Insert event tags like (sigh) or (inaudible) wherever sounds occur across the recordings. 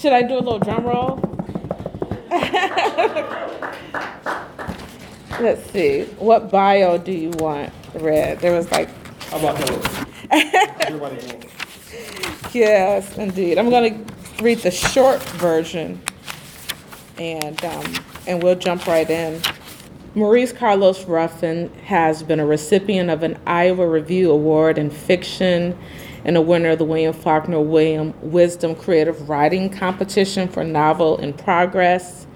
Should I do a little drum roll? Let's see. What bio do you want read? There was like. How about that? yes, indeed. I'm going to read the short version, and um, and we'll jump right in. Maurice Carlos Ruffin has been a recipient of an Iowa Review Award in fiction and a winner of the William Faulkner William Wisdom Creative Writing Competition for Novel in Progress.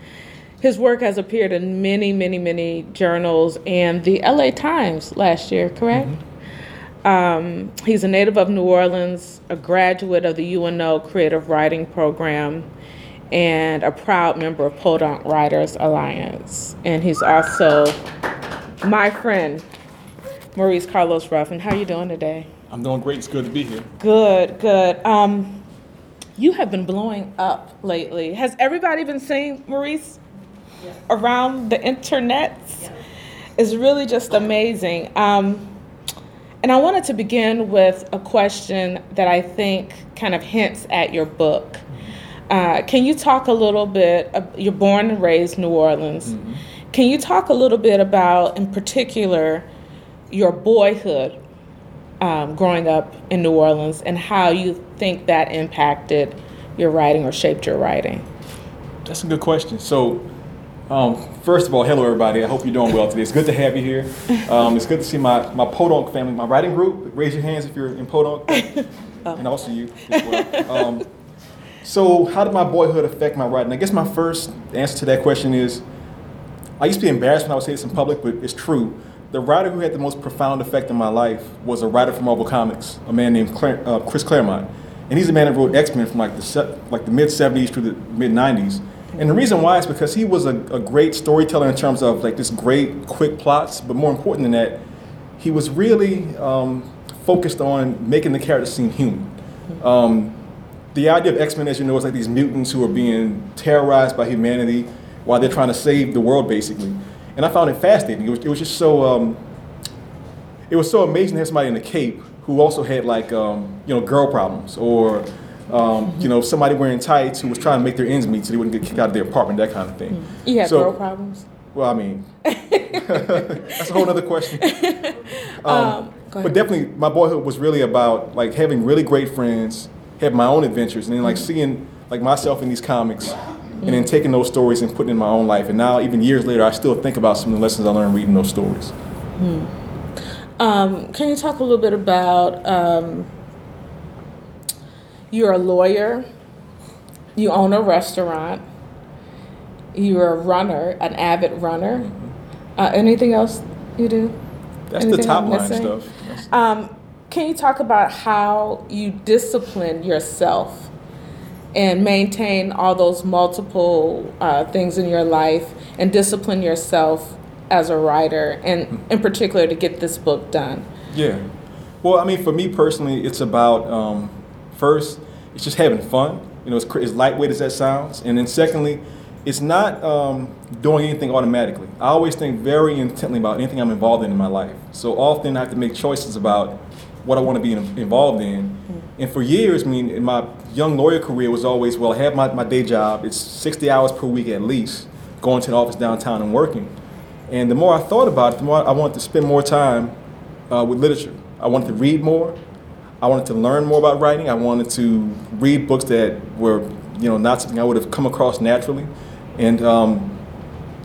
His work has appeared in many, many, many journals and the LA Times last year, correct? Mm-hmm. Um, he's a native of New Orleans, a graduate of the UNO Creative Writing Program, and a proud member of Peauxdunque Writers Alliance. And he's also my friend, Maurice Carlos Ruffin. How are you doing today? I'm doing great. It's good to be here. Good, good. Um, you have been blowing up lately. Has everybody been seeing Maurice yeah. around the internet? Yeah. It's really just amazing. Um, and I wanted to begin with a question that I think kind of hints at your book. Uh, can you talk a little bit? Uh, you're born and raised New Orleans. Mm-hmm. Can you talk a little bit about, in particular, your boyhood um, growing up in New Orleans and how you think that impacted your writing or shaped your writing? That's a good question. So, um, first of all, hello everybody. I hope you're doing well today. It's good to have you here. Um, it's good to see my, my Peauxdunque family, my writing group. Raise your hands if you're in Peauxdunque, (laughs) oh. and also you as well. Um, so, how did my boyhood affect my writing? I guess my first answer to that question is I used to be embarrassed when I would say this in public, but it's true the writer who had the most profound effect in my life was a writer from Marvel Comics, a man named Claire, uh, Chris Claremont, and he's the man that wrote X Men from like the like the mid '70s through the mid '90s. And the reason why is because he was a, a great storyteller in terms of like this great quick plots, but more important than that, he was really um, focused on making the characters seem human. Um, the idea of X Men, as you know, is like these mutants who are being terrorized by humanity while they're trying to save the world, basically and I found it fascinating. It was, it was just so um, it was so amazing to have somebody in the Cape who also had like um, you know girl problems or um, you know somebody wearing tights who was trying to make their ends meet so they wouldn't get kicked out of their apartment, that kind of thing. Mm-hmm. You had so, girl problems. Well, I mean, (laughs) that's a whole other question. (laughs) Um, um but definitely, my boyhood was really about like having really great friends, having my own adventures, and then like seeing like myself in these comics and then taking those stories and putting in my own life. And now, even years later, I still think about some of the lessons I learned reading those stories. Hmm. Um, can you talk a little bit about um, you're a lawyer, you own a restaurant, you're a runner, an avid runner. Mm-hmm. Uh, anything else you do? That's anything the top line stuff. Um, can you talk about how you discipline yourself and maintain all those multiple uh, things in your life and discipline yourself as a writer and in particular to get this book done. Yeah. Well i mean for me personally it's about um, first it's just having fun. You know as, as lightweight as that sounds. And then secondly it's not um, doing anything automatically. I always think very intently about anything i'm involved in in my life. So often i have to make choices about what i want to be involved in. Mm-hmm. And for years i mean in my young lawyer career was always, well, I have my, my day job. It's 60 hours per week at least, going to the office downtown and working. And the more I thought about it, the more I wanted to spend more time uh, with literature. I wanted to read more. I wanted to learn more about writing. I wanted to read books that were, you know, not something I would have come across naturally. And um,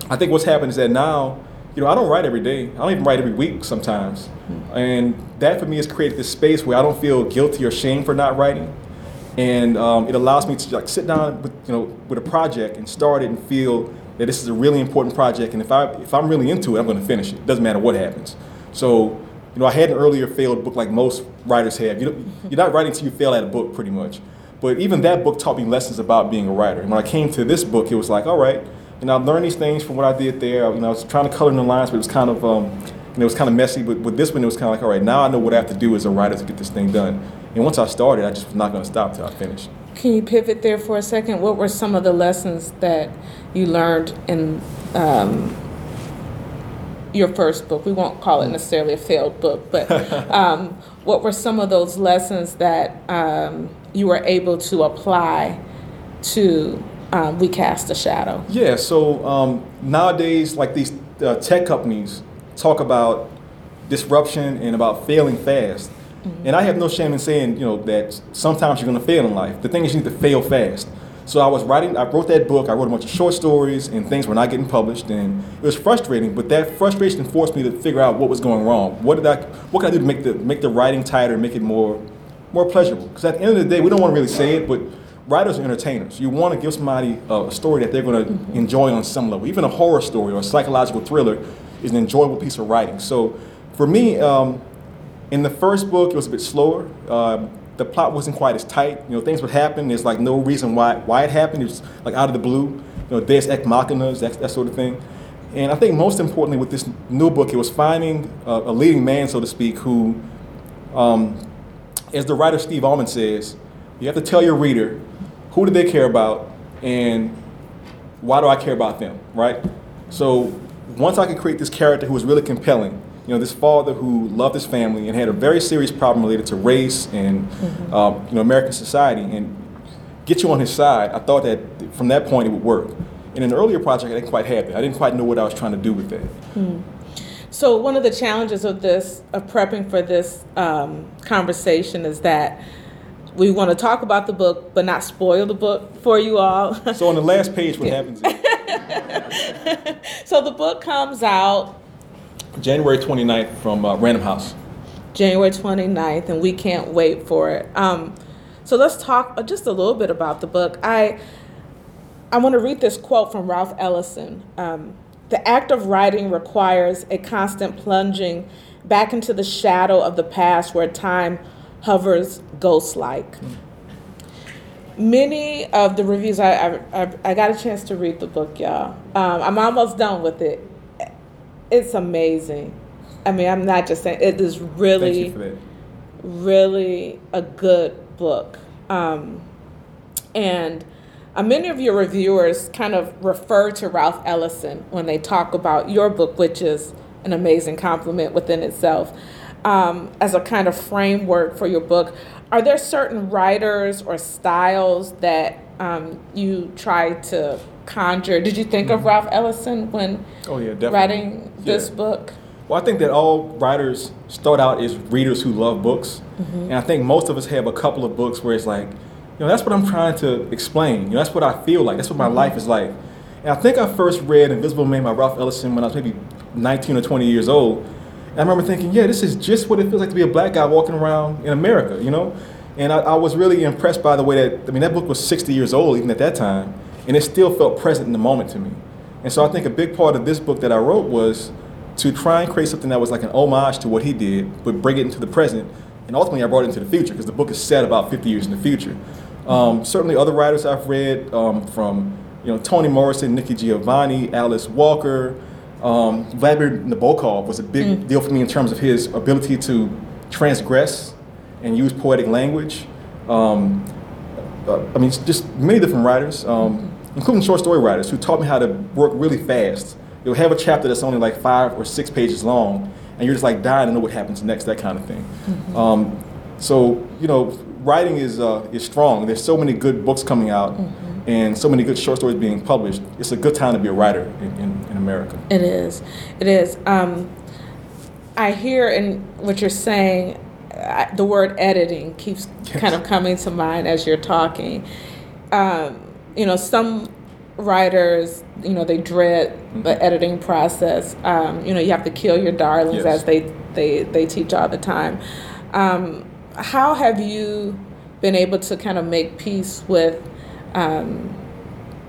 I think what's happened is that now, you know, I don't write every day. I don't even write every week sometimes. And that for me has created this space where I don't feel guilty or shame for not writing. And um, it allows me to like sit down with you know with a project and start it and feel that this is a really important project. And if I if I'm really into it I'm going to finish it. Doesn't matter what happens. So you know I had an earlier failed book like most writers have. You (laughs) you're not writing until you fail at a book pretty much. But even that book taught me lessons about being a writer. And when I came to this book it was like all right you know I've learned these things from what I did there you know I was trying to color in the lines but it was kind of um, and it was kind of messy but with this one it was kind of like all right now I know what I have to do as a writer to get this thing done and once I started, I just was not going to stop till I finished. Can you pivot there for a second? What were some of the lessons that you learned in um, your first book? We won't call it necessarily a failed book, but (laughs) um, what were some of those lessons that um, you were able to apply to um, We Cast a Shadow? Yeah, so um, nowadays, like these uh, tech companies talk about disruption and about failing fast. Mm-hmm. And I have no shame in saying, you know, that sometimes you're going to fail in life. The thing is, you need to fail fast. So I was writing, I wrote that book, I wrote a bunch of short stories, and things were not getting published, and it was frustrating. But that frustration forced me to figure out what was going wrong. What did I, what can I do to make the make the writing tighter, make it more, more pleasurable? Because at the end of the day, we don't want to really say it, but writers are entertainers. You want to give somebody a, story that they're going to mm-hmm. enjoy on some level. Even a horror story or a psychological thriller is an enjoyable piece of writing. So for me, um, in the first book, it was a bit slower. Uh, the plot wasn't quite as tight. You know, things would happen. There's like no reason why why it happened. It was like out of the blue. You know, Deus ex machinas, that, that sort of thing. And I think most importantly with this new book, it was finding a, a leading man, so to speak, who, um, as the writer Steve Almond says, you have to tell your reader who do they care about and why do I care about them, right? So once I could create this character who was really compelling, you know, this father who loved his family and had a very serious problem related to race and, mm-hmm. um, you know, American society and get you on his side, I thought that from that point it would work. In an earlier project, I didn't quite have that. I didn't quite know what I was trying to do with that. Mm. So one of the challenges of this, of prepping for this um, conversation, is that we want to talk about the book, but not spoil the book for you all. (laughs) so on the last page, what happens? (laughs) so the book comes out January 29th from uh, Random House. January 29th, and we can't wait for it. Um, so let's talk just a little bit about the book. I I want to read this quote from Ralph Ellison. Um, the act of writing requires a constant plunging back into the shadow of the past where time hovers ghost like. Mm. Many of the reviews, I, I, I, got a chance to read the book, y'all. Um, I'm almost done with it it's amazing. I mean, I'm not just saying it is really, really a good book. Um, and uh, many of your reviewers kind of refer to Ralph Ellison when they talk about your book, which is an amazing compliment within itself, um, as a kind of framework for your book. Are there certain writers or styles that um, you try to conjure. Did you think mm-hmm. of Ralph Ellison when oh, yeah, definitely. writing this yeah. book? Well, I think that all writers start out as readers who love books. Mm-hmm. And I think most of us have a couple of books where it's like, you know, that's what I'm trying to explain. You know, that's what I feel like. That's what my mm-hmm. life is like. And I think I first read Invisible Man by Ralph Ellison when I was maybe 19 or 20 years old. And I remember thinking, yeah, this is just what it feels like to be a black guy walking around in America, you know? And I, I was really impressed by the way that, I mean, that book was 60 years old even at that time and it still felt present in the moment to me. And so I think a big part of this book that I wrote was to try and create something that was like an homage to what he did, but bring it into the present. And ultimately, I brought it into the future because the book is set about 50 years in the future. Um, certainly, other writers I've read um, from you know Toni Morrison, Nikki Giovanni, Alice Walker, um, Vladimir Nabokov was a big mm. deal for me in terms of his ability to transgress and use poetic language. Um, uh, I mean, just many different writers. Um, including short story writers who taught me how to work really fast. You'll have a chapter that's only like five or six pages long, and you're just like dying to know what happens next, that kind of thing. Mm-hmm. Um, so, you know, writing is, uh, is strong. There's so many good books coming out. Mm-hmm. And so many good short stories being published. It's a good time to be a writer in, in, in America. It is. It is. Um, I hear in what you're saying, I, the word editing keeps yes. kind of coming to mind as you're talking. Um, you know, some writers, you know, they dread mm-hmm. the editing process. Um, you know, you have to kill your darlings, yes. as they, they, they teach all the time. Um, how have you been able to kind of make peace with um,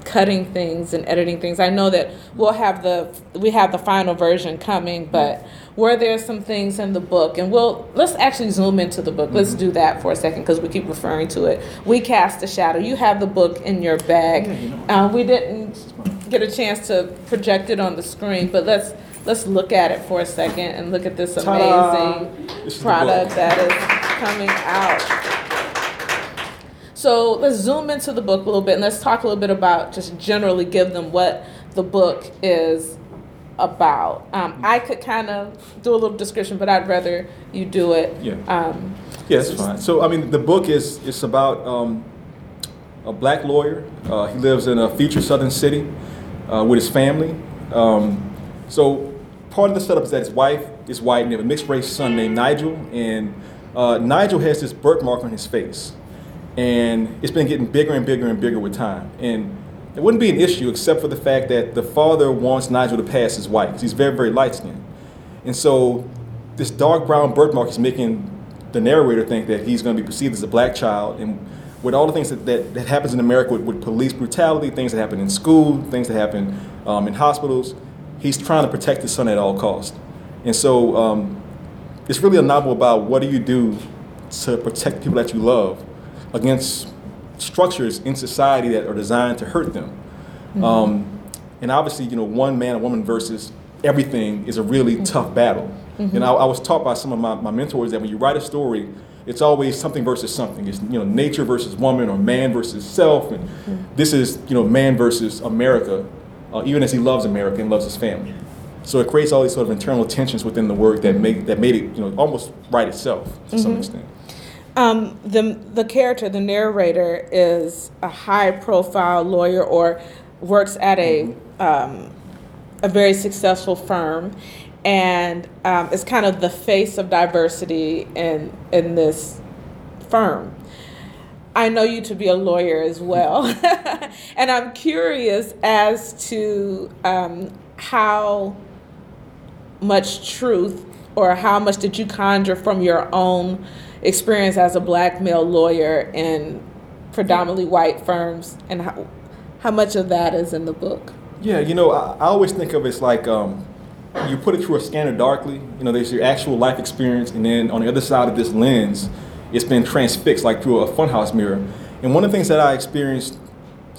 cutting things and editing things? I know that we'll have the we have the final version coming, but were there some things in the book? And we'll let's actually zoom into the book. Mm-hmm. let's do that for a second because we keep referring to it. We cast a shadow. You have the book in your bag. Uh, we didn't get a chance to project it on the screen but let's let's look at it for a second and look at this amazing product that is coming out so let's zoom into the book a little bit and let's talk a little bit about just generally give them what the book is about. Um, I could kind of do a little description, but I'd rather you do it. Yeah. Um, yeah, that's fine. So, I mean, the book is it's about um, a black lawyer. Uh, he lives in a future southern city uh, with his family. Um, so part of the setup is that his wife is white and they have a mixed race son named Nigel. And uh, Nigel has this birthmark on his face. And it's been getting bigger and bigger and bigger with time. And it wouldn't be an issue except for the fact that the father wants Nigel to pass as white because he's very, very light skinned. And so this dark brown birthmark is making the narrator think that he's going to be perceived as a black child. And with all the things that, that, that happens in America with, with, police brutality, things that happen in school, things that happen um, in hospitals, he's trying to protect his son at all costs. And so um, it's really a novel about what do you do to protect people that you love against structures in society that are designed to hurt them. Mm-hmm. Um, and obviously, you know, one man, a woman versus everything is a really mm-hmm. tough battle. Mm-hmm. And I, I, was taught by some of my, my mentors that when you write a story, it's always something versus something. It's you know nature versus woman or man versus self, and mm-hmm. this is you know man versus America, uh, even as he loves America and loves his family. So it creates all these sort of internal tensions within the work that make that made it you know almost write itself to some mm-hmm. extent. Um, the the character, the narrator, is a high profile lawyer or works at a mm-hmm. um, a very successful firm, and um, is kind of the face of diversity in in this firm. I know you to be a lawyer as well, (laughs) and I'm curious as to um, how much truth or how much did you conjure from your own experience as a black male lawyer in predominantly white firms and how, how much of that is in the book yeah you know i, I always think of it as like um, you put it through a scanner darkly you know there's your actual life experience and then on the other side of this lens it's been transfixed like through a funhouse mirror and one of the things that i experienced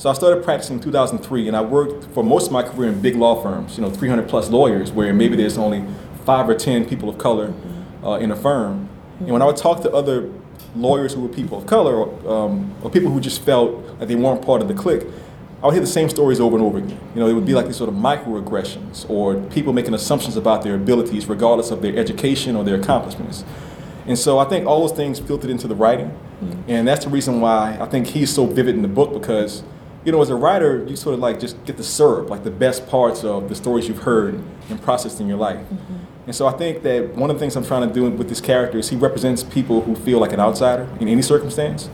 so I started practicing in 2003, and I worked for most of my career in big law firms, you know, 300 plus lawyers, where maybe there's only five or 10 people of color uh, in a firm. And when I would talk to other lawyers who were people of color, or, um, or people who just felt like they weren't part of the clique, I would hear the same stories over and over again. You know, it would be like these sort of microaggressions or people making assumptions about their abilities regardless of their education or their accomplishments. And so I think all those things filtered into the writing. Mm-hmm. And that's the reason why I think he's so vivid in the book because you know, as a writer, you sort of like just get the syrup, like the best parts of the stories you've heard and processed in your life. Mm-hmm. And so I think that one of the things I'm trying to do with this character is he represents people who feel like an outsider in any circumstance.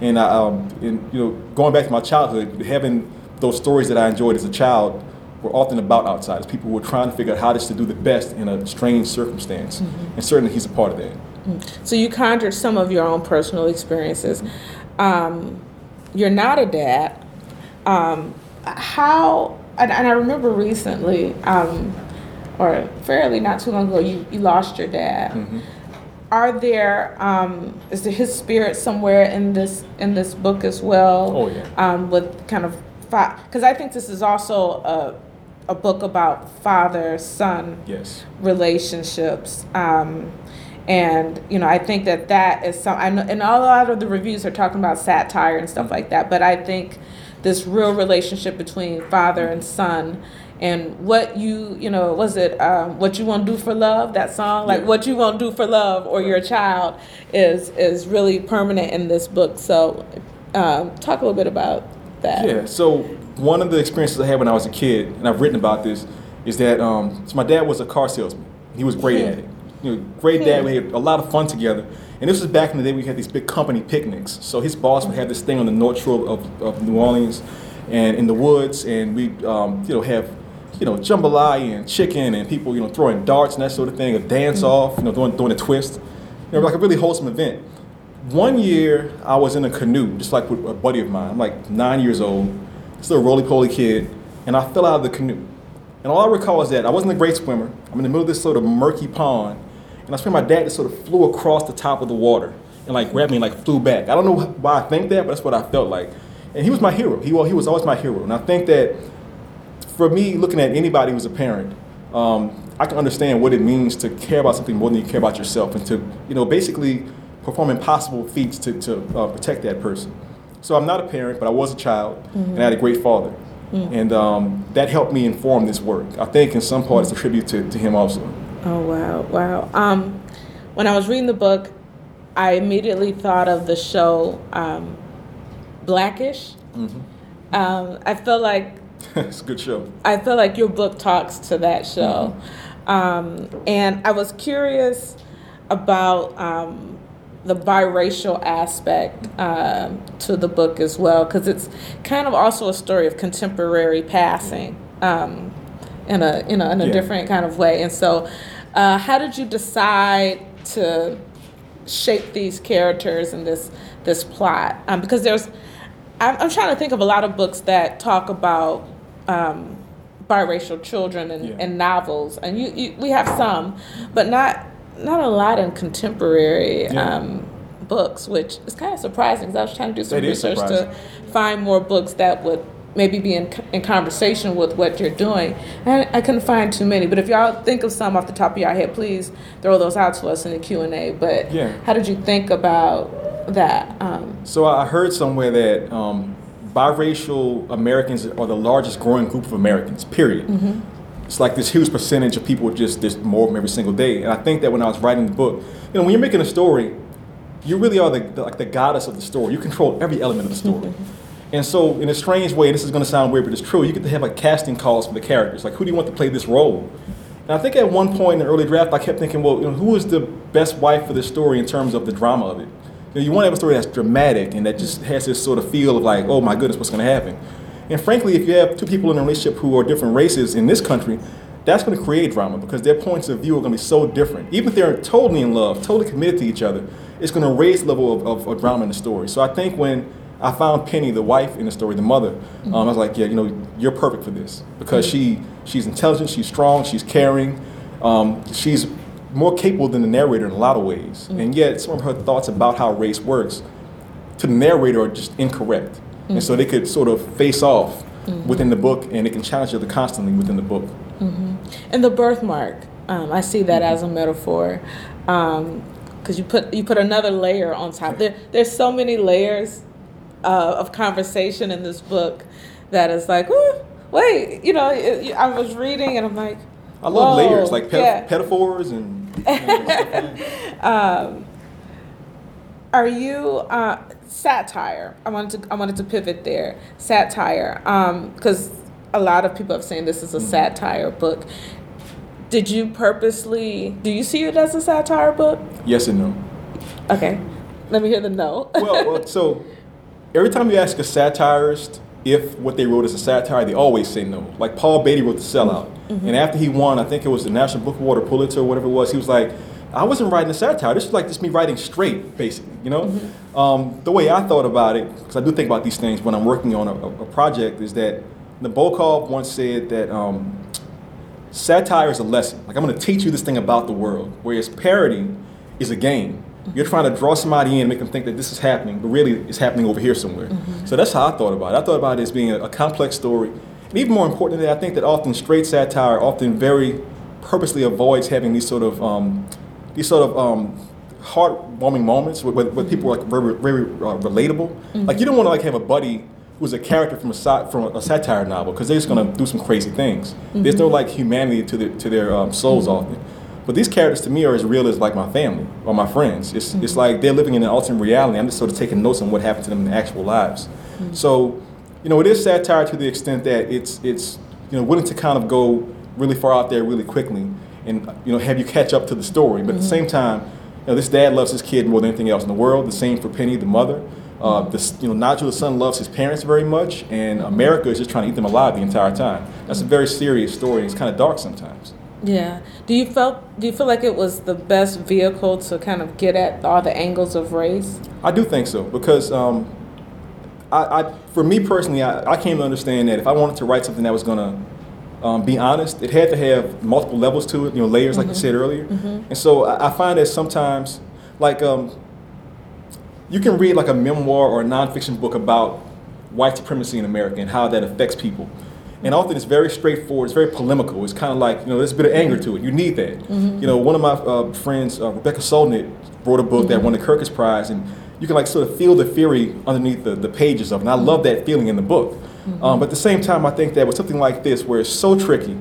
And, I, um, and, you know, going back to my childhood, having those stories that I enjoyed as a child were often about outsiders, people who were trying to figure out how to do the best in a strange circumstance. Mm-hmm. And certainly he's a part of that. Mm-hmm. So you conjured some of your own personal experiences. Um, you're not a dad um, how, and, and, I remember recently, um, or fairly not too long ago, you, you lost your dad. Mm-hmm. Are there um, is there his spirit somewhere in this in this book as well? Oh yeah. Um, with kind of because I think this is also a a book about father son yes. relationships. Um, and you know, I think that that is some. I know, and a lot of the reviews are talking about satire and stuff mm-hmm. like that. But I think this real relationship between father and son and what you you know was it um, what you want to do for love that song? Like yeah. what you want to do for love or your child is is really permanent in this book. So um, talk a little bit about that. Yeah so one of the experiences i had when i was a kid and i've written about this is that um, so my dad was a car salesman. He was great at it you know great dad. We had a lot of fun together. And this was back in the day we had these big company picnics. So his boss would have this thing on the North Shore of, of New Orleans and in the woods, and we um, you know have you know jambalaya and chicken and people you know throwing darts and that sort of thing, a dance mm-hmm. off, you know doing doing a twist, you know like a really wholesome event. One year I was in a canoe, just like with a buddy of mine. I'm like nine years old, still a roly poly kid, and I fell out of the canoe. And all I recall is that I wasn't a great swimmer. I'm in the middle of this sort of murky pond, and I swear my dad just sort of flew across the top of the water and like grabbed me and like flew back. I don't know why I think that, but that's what I felt like. And he was my hero. He, well, he was always my hero. And I think that for me, looking at anybody who's a parent, um, I can understand what it means to care about something more than you care about yourself and to, you know, basically perform impossible feats to, to uh, protect that person. So I'm not a parent, but I was a child mm-hmm. and I had a great father. Mm-hmm. And um, that helped me inform this work. I think in some part it's a tribute to, to him also. Oh wow, wow. Um, when I was reading the book, I immediately thought of the show um, Blackish. Um, I feel like (laughs) it's a good show. I feel like your book talks to that show. Um, and I was curious about um, the biracial aspect um, to the book as well, because it's kind of also a story of contemporary passing um, in a you know in a Yeah. different kind of way. And so, uh, how did you decide to shape these characters and this this plot? Um, because there's, I'm trying to think of a lot of books that talk about um, biracial children and, Yeah. and novels, and you, you we have some, but not not a lot in contemporary Yeah. um, books, which is kind of surprising. Because I was trying to do some That research to find more books that would maybe be in, in conversation with what you're doing. And I couldn't find too many. But if y'all think of some off the top of your head, please throw those out to us in the Q and A. But Yeah. how did you think about that? Um, So I heard somewhere that um, biracial Americans are the largest growing group of Americans. Period. Mm-hmm. It's like this huge percentage of people. Just there's more of them every single day. And I think that when I was writing the book, you know, when you're making a story, you really are the, the like the goddess of the story. You control every element of the story. Mm-hmm. And so, in a strange way, this is going to sound weird, but it's true. You get to have like casting calls for the characters. Like, who do you want to play this role? And I think at one point in the early draft, I kept thinking, well, you know, who is the best wife for this story in terms of the drama of it? You, know, you want to have a story that's dramatic and that just has this sort of feel of like, oh my goodness, what's going to happen? And frankly, if you have two people in a relationship who are different races in this country, that's going to create drama because their points of view are going to be so different. Even if they're totally in love, totally committed to each other, it's going to raise the level of, of, of drama in the story. So I think when I found Penny, the wife in the story, the mother, um, I was like, yeah, you know, you're perfect for this because she she's intelligent, she's strong, she's caring, um, she's more capable than the narrator in a lot of ways. Mm. And yet, some of her thoughts about how race works to the narrator are just incorrect. And mm. so they could sort of face off mm. within the book and they can challenge each other constantly within the book. Mm-hmm. and the birthmark, um, I see that mm-hmm. as a metaphor. Um, because you put you put another layer on top. There, there's so many layers uh, of conversation in this book that is like, wait, you know, it, I was reading and I'm like, I love layers, like pet- yeah. metaphors and. You know, stuff like that. Are you uh, satire? I wanted to I wanted to pivot there. Satire, um, because a lot of people have saying this is a mm-hmm. satire book. Did you purposely? Do you see it as a satire book? yes and no. Okay, let me hear the no. well, well, so every time you ask a satirist if what they wrote is a satire, they always say no. Like Paul Beatty wrote The Sellout, and after he won, I think it was the National Book Award or Pulitzer or whatever it was, he was like, I wasn't writing a satire. This is like just me writing straight, basically. You know, um, the way I thought about it, because I do think about these things when I'm working on a, a project, is that Nabokov once said that. Um, satire is a lesson. Like I'm going to teach you this thing about the world, whereas parody is a game. You're trying to draw somebody in, and make them think that this is happening, but really it's happening over here somewhere. So that's how I thought about it. I thought about it as being a, a complex story, and even more importantly, I think that often straight satire often very purposely avoids having these sort of um, these sort of um, heartwarming moments where, where, where people are like very, very uh, relatable. Like you don't want to like have a buddy who's a character from a from a satire novel because they're just gonna do some crazy things. There's no like humanity to their to their um, souls often. But these characters to me are as real as like my family or my friends. It's mm-hmm. it's like they're living in an alternate reality. I'm just sort of taking notes on what happened to them in their actual lives. Mm-hmm. So, you know, it is satire to the extent that it's it's you know willing to kind of go really far out there really quickly and you know have you catch up to the story. But at the mm-hmm. same time, you know, this dad loves his kid more than anything else in the world. The same for Penny, the mother. Uh, this, you know, Nigel, the son, loves his parents very much, and America is just trying to eat them alive the entire time. That's a very serious story. and It's kind of dark sometimes. Yeah. Do you felt? Do you feel like it was the best vehicle to kind of get at all the angles of race? I do think so because um, I, I, for me personally, I, I came to understand that if I wanted to write something that was going to um, be honest, it had to have multiple levels to it, you know, layers, like you said earlier. And so I, I find that sometimes, like, um, you can read like a memoir or a nonfiction book about white supremacy in America and how that affects people. And often it's very straightforward, it's very polemical. It's kind of like, you know, there's a bit of anger to it. You need that. You know, one of my uh, friends, uh, Rebecca Solnit, wrote a book that won the Kirkus Prize, and you can like sort of feel the fury underneath the, the pages of it. And I love that feeling in the book. Um, but at the same time, I think that with something like this, where it's so tricky,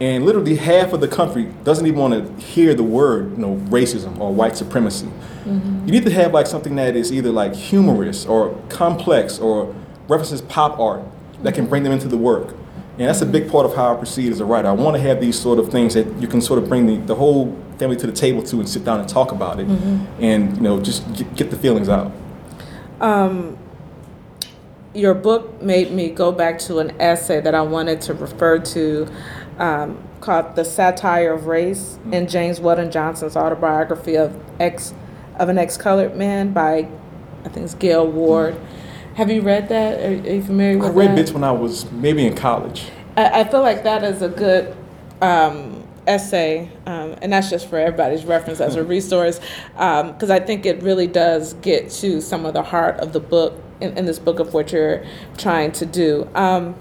and literally half of the country doesn't even want to hear the word, you know, racism or white supremacy. You need to have like something that is either like humorous or complex or references pop art that can bring them into the work. And that's a big part of how I proceed as a writer. I want to have these sort of things that you can sort of bring the, the whole family to the table to and sit down and talk about it and, you know, just get, get the feelings out. Um, your book made me go back to an essay that I wanted to refer to um, called "The Satire of Race" in James Weldon Johnson's autobiography of ex of an ex-colored man by I think it's Gail Ward. Have you read that? Are, are you familiar with I read that? bits when I was maybe in college. I, I feel like that is a good um, essay, um, and that's just for everybody's reference as a (laughs) resource, because I think it really does get to some of the heart of the book in, in this book of what you're trying to do. Um,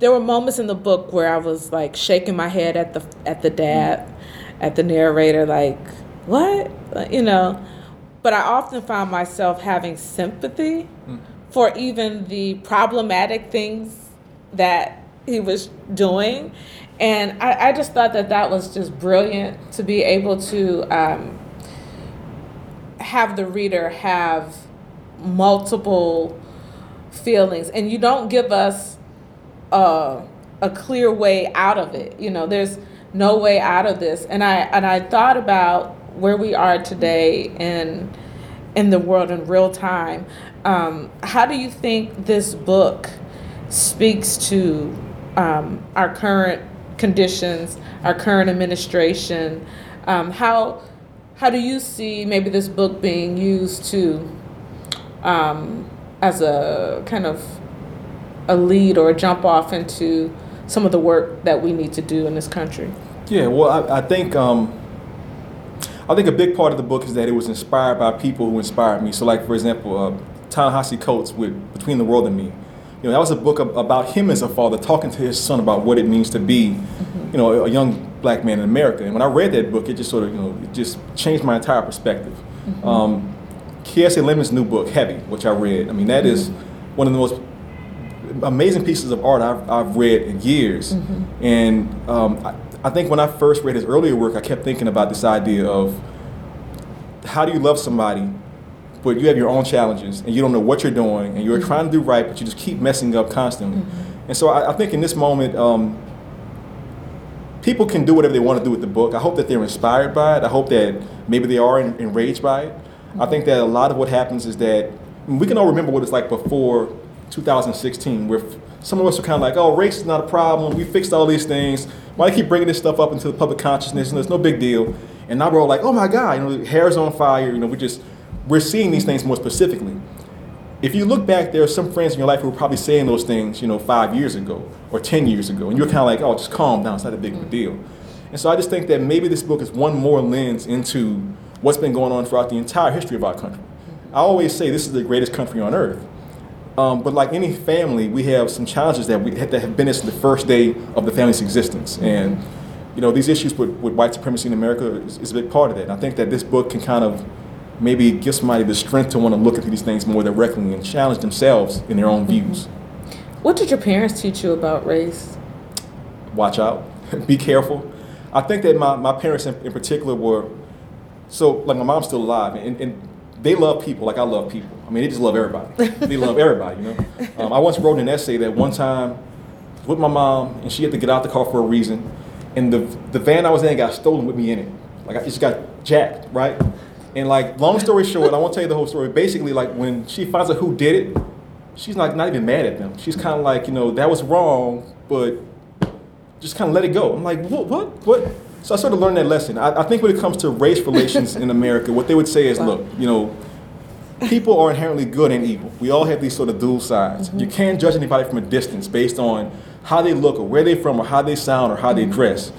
there were moments in the book where I was like shaking my head at the at the dad, at the narrator, like what, you know. But I often found myself having sympathy for even the problematic things that he was doing. And I, I just thought that that was just brilliant to be able to um, have the reader have multiple feelings. And you don't give us a, a clear way out of it. You know, there's no way out of this. And I, and I thought about where we are today in, in the world in real time. Um, how do you think this book speaks to um, our current conditions, our current administration? Um, how how do you see maybe this book being used to um, as a kind of a lead or a jump off into some of the work that we need to do in this country? Yeah, well, I, I think um, I think a big part of the book is that it was inspired by people who inspired me. So, like for example, uh, Ta-Nehisi Coates with Between the World and Me. You know, that was a book about him as a father talking to his son about what it means to be, you know, a young black man in America. And when I read that book, it just sort of, you know, it just changed my entire perspective. Um, Kiese Laymon's new book, Heavy, which I read. I mean, that is one of the most amazing pieces of art I've, I've read in years. And um, I, I think when I first read his earlier work, I kept thinking about this idea of how do you love somebody, but you have your own challenges and you don't know what you're doing and you're trying to do right, but you just keep messing up constantly. And so I, I think in this moment, um, people can do whatever they want to do with the book. I hope that they're inspired by it. I hope that maybe they are en- enraged by it. I think that a lot of what happens is that we can all remember what it's like before 2016, where f- some of us are kind of like, oh, race is not a problem. We fixed all these things. Why you keep bringing this stuff up into the public consciousness? And it's no big deal. And now we're all like, oh my God, you know, hair's on fire. You know, we just, we're seeing these things more specifically. If you look back, there are some friends in your life who were probably saying those things, you know, five years ago or 10 years ago. And you're kind of like, oh, just calm down. It's not a big a deal. And so I just think that maybe this book is one more lens into what's been going on throughout the entire history of our country. I always say this is the greatest country on earth. Um, but like any family, we have some challenges that we that have been since the first day of the family's existence. And you know, these issues with, with white supremacy in America is, is a big part of that. And I think that this book can kind of maybe give somebody the strength to want to look at these things more directly and challenge themselves in their own views. What did your parents teach you about race? Watch out, (laughs) be careful. I think that my, my parents in, in particular were so like my mom's still alive and, and they love people like I love people. I mean, they just love everybody. they love everybody, you know. Um, I once wrote an essay that one time with my mom, and she had to get out the car for a reason, and the the van I was in got stolen with me in it. Like I just got jacked, right? And like, long story short, I won't tell you the whole story. Basically, like when she finds out who did it, she's like not even mad at them. She's kind of like, you know, that was wrong, but just kind of let it go. I'm like, what, what, what? So I sort of learned that lesson. I, I think when it comes to race relations in (laughs) America, what they would say is, look, you know, people are inherently good and evil. We all have these sort of dual sides. Mm-hmm. You can't judge anybody from a distance based on how they look or where they're from or how they sound or how they mm-hmm. dress.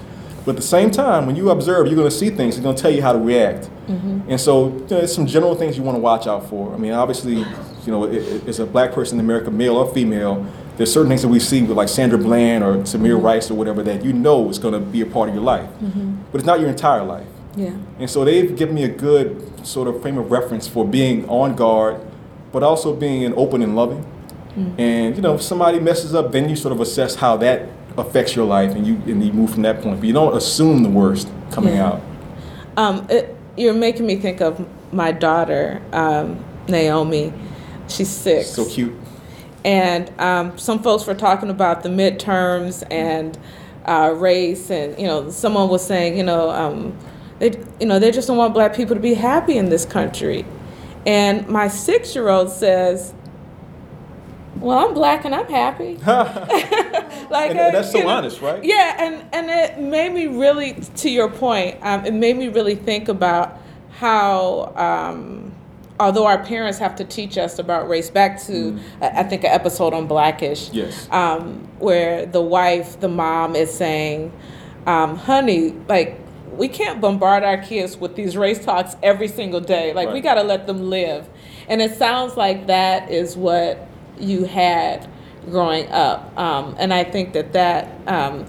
But at the same time, when you observe, you're going to see things. It's going to tell you how to react. Mm-hmm. And so, you know, there's some general things you want to watch out for. I mean, obviously, you know, i- i- as a black person in America, male or female, there's certain things that we see with like Sandra Bland or Tamir Rice or whatever that you know is going to be a part of your life. But it's not your entire life. Yeah. And so they've given me a good sort of frame of reference for being on guard, but also being open and loving. And you know, if somebody messes up, then you sort of assess how that affects your life, and you and you move from that point. But you don't assume the worst coming Yeah. out. Um, it, you're making me think of my daughter, um, Naomi. She's six. So cute. And um, some folks were talking about the midterms and uh, race, and you know, someone was saying, you know, um, they, you know, they just don't want black people to be happy in this country. And my six-year-old says, "Well, I'm black and I'm happy." (laughs) like And that's so know, honest, right? Yeah, and and it made me really, to your point, um, it made me really think about how. Um, although our parents have to teach us about race, back to I I think an episode on Blackish, Yes. um, where the wife, the mom, is saying, um, "Honey, like." We can't bombard our kids with these race talks every single day. Like we got to let them live, and it sounds like that is what you had growing up. Um, and I think that that um,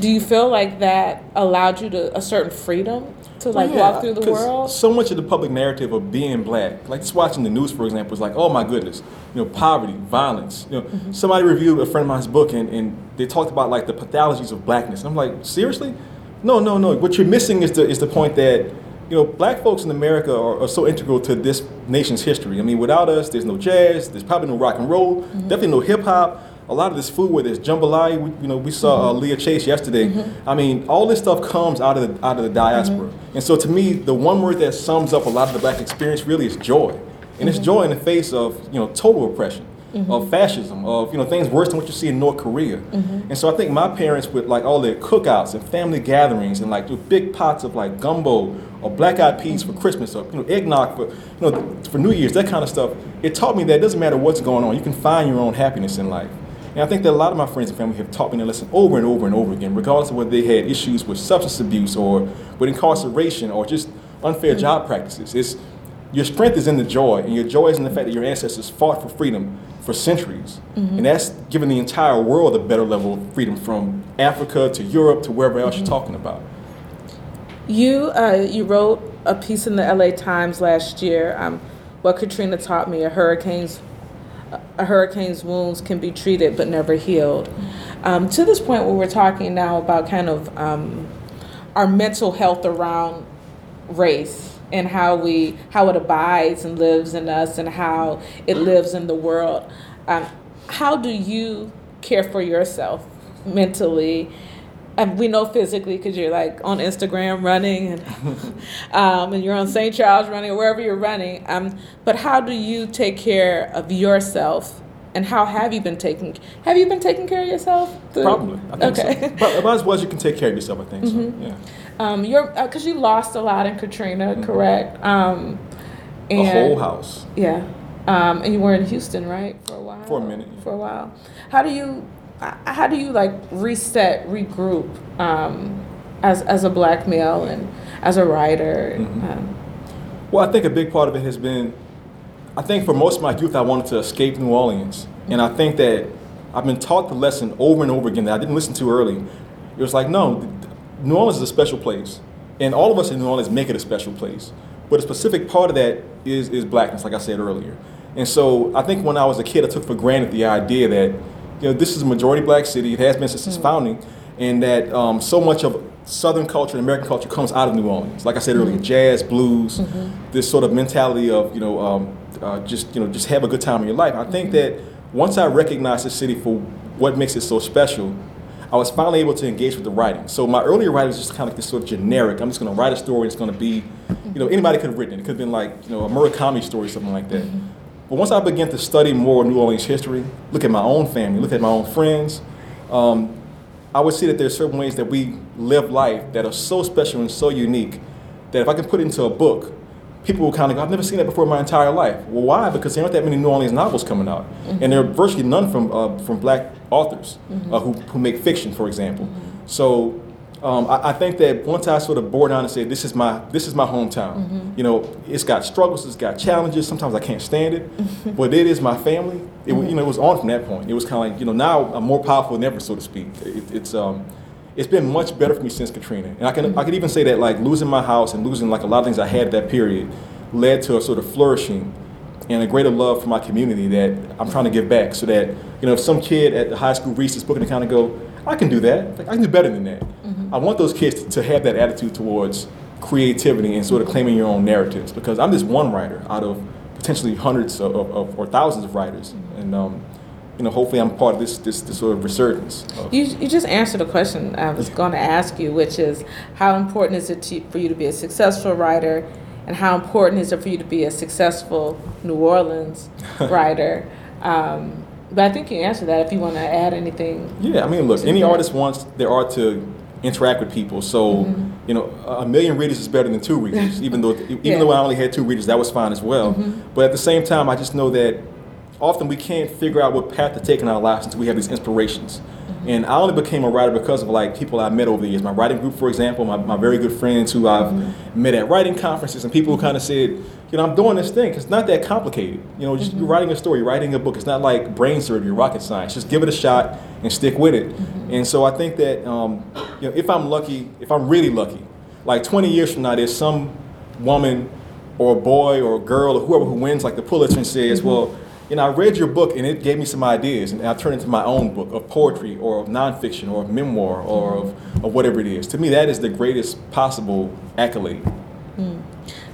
do you feel like that allowed you to a certain freedom to like Well, yeah, walk through the world? So much of the public narrative of being black, like just watching the news, for example, is like, oh my goodness, you know, poverty, violence. You know, Mm-hmm. somebody reviewed a friend of mine's book and, and they talked about like the pathologies of blackness. I'm like, seriously? No, no, no. What you're missing is the is the point that you know, black folks in America are, are so integral to this nation's history. I mean, without us, there's no jazz, there's probably no rock and roll, definitely no hip hop. A lot of this food, where there's jambalaya, we, you know, we saw uh, Leah Chase yesterday. Mm-hmm. I mean, all this stuff comes out of the out of the diaspora. Mm-hmm. And so, to me, the one word that sums up a lot of the black experience really is joy, and it's mm-hmm. joy in the face of you know total oppression, of fascism, of you know things worse than what you see in North Korea. And so, I think my parents, with like all their cookouts and family gatherings, and like the big pots of like gumbo or black eyed peas for Christmas, or you know eggnog for you know for New Year's, that kind of stuff. It taught me that it doesn't matter what's going on, you can find your own happiness in life. And I think that a lot of my friends and family have taught me that lesson over and over and over again, regardless of whether they had issues with substance abuse or with incarceration or just unfair job practices. It's your strength is in the joy, and your joy is in the fact that your ancestors fought for freedom for centuries. And that's given the entire world a better level of freedom from Africa to Europe to wherever else you're talking about. You uh, you wrote a piece in the LA Times last year. Um, what Katrina taught me: a hurricane's a hurricane's wounds can be treated but never healed. Um, to this point, where we're talking now about kind of um, our mental health around race and how we how it abides and lives in us and how it lives in the world. Um, how do you care for yourself mentally? And we know physically because you're like on Instagram running and (laughs) um, and you're on St. Charles running or wherever you're running. Um, but how do you take care of yourself? And how have you been taking? Have you been taking care of yourself? through- Probably. I think okay. so. But about as well as you can take care of yourself, I think so. Yeah. Um, you're because you lost a lot in Katrina, correct? Um, A whole house. yeah, um, and you were in Houston, right, for a while. For a minute, yeah. For a while. How do you, uh, how do you like reset, regroup, um, as as a black male and as a writer? Mm-hmm. Um, Well, I think a big part of it has been, I think for most of my youth, I wanted to escape New Orleans. And I think that I've been taught the lesson over and over again that I didn't listen to early. It was like, no, New Orleans is a special place. And all of us in New Orleans make it a special place. But a specific part of that is, is blackness, like I said earlier. And so I think when I was a kid, I took for granted the idea that, you know, this is a majority black city. It has been since its founding. And that um, so much of Southern culture and American culture comes out of New Orleans. Like I said earlier, jazz, blues, this sort of mentality of you know um, uh, just you know just have a good time in your life. I think that once I recognized the city for what makes it so special, I was finally able to engage with the writing. So my earlier writing was just kind of like this sort of generic. I'm just going to write a story. It's going to be, you know, anybody could have written it. It could have been like you know a Murakami story, something like that. But once I began to study more New Orleans history, look at my own family, look at my own friends. Um, I would see that there's certain ways that we live life that are so special and so unique that if I can put it into a book, people will kind of go, I've never seen that before in my entire life. Well, why? Because there aren't that many New Orleans novels coming out. And there are virtually none from, uh, from black authors uh, who, who make fiction, for example. So um, I, I think that once I sort of bore down and said, this is my, this is my hometown. You know, it's got struggles, it's got challenges. Sometimes I can't stand it, (laughs) but it is my family. It, wa- you know, it was on from that point. It was kind of like, you know, now I'm more powerful than ever, so to speak. It, it's, um, it's been much better for me since Katrina. And I can, I could even say that like losing my house and losing like a lot of things I had that period led to a sort of flourishing and a greater love for my community that I'm trying to give back so that, you know, if some kid at the high school reads this book and they kind of go, I can do that. Like, I can do better than that. I want those kids to, to have that attitude towards creativity and sort of claiming your own narratives because I'm just one writer out of potentially hundreds of, of, or thousands of writers. And um, you know, hopefully, I'm part of this this, this sort of resurgence. Of, You, you just answered a question I was going to ask you, which is how important is it to, for you to be a successful writer, and how important is it for you to be a successful New Orleans (laughs) writer? Um, but I think you answered that. If you want to add anything, Yeah, I mean, look, any artist wants their art to interact with people. So, Mm-hmm. you know, a million readers is better than two readers. (laughs) even though, even Yeah. though I only had two readers, that was fine as well. Mm-hmm. But at the same time, I just know that often we can't figure out what path to take in our lives until we have these inspirations. And I only became a writer because of like people I met over the years. My writing group, for example, my, my very good friends who I've Mm-hmm. met at writing conferences, and people who kind of said, you know, I'm doing this thing. It's not that complicated. You know, just Mm-hmm. you're writing a story, you're writing a book. It's not like brain surgery rocket science. Just give it a shot and stick with it. Mm-hmm. And so I think that, um, you know, if I'm lucky, if I'm really lucky, like 20 years from now, there's some woman or a boy or a girl or whoever who wins like the Pulitzer and says, Mm-hmm. well, you know, I read your book and it gave me some ideas, and I turned it into my own book of poetry or of nonfiction or of memoir or of, of whatever it is. To me, that is the greatest possible accolade. Hmm.